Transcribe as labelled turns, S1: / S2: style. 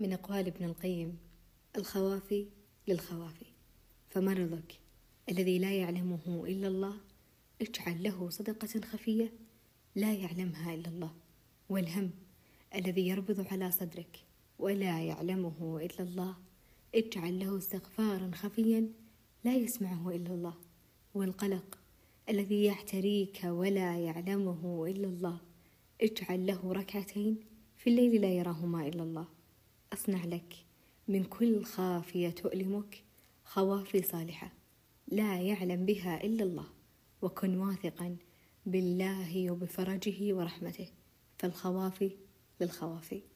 S1: من أقوال ابن القيم الخوافي للخوافي فمرضك الذي لا يعلمه إلا الله اجعل له صدقة خفية لا يعلمها إلا الله والهم الذي يربض على صدرك ولا يعلمه إلا الله اجعل له استغفارا خفيا لا يسمعه إلا الله والقلق الذي يحتريك ولا يعلمه إلا الله اجعل له ركعتين في الليل لا يراهما إلا الله. أصنع لك من كل خافية تؤلمك خوافي صالحة لا يعلم بها إلا الله وكن واثقا بالله وبفرجه ورحمته فالخوافي للخوافي.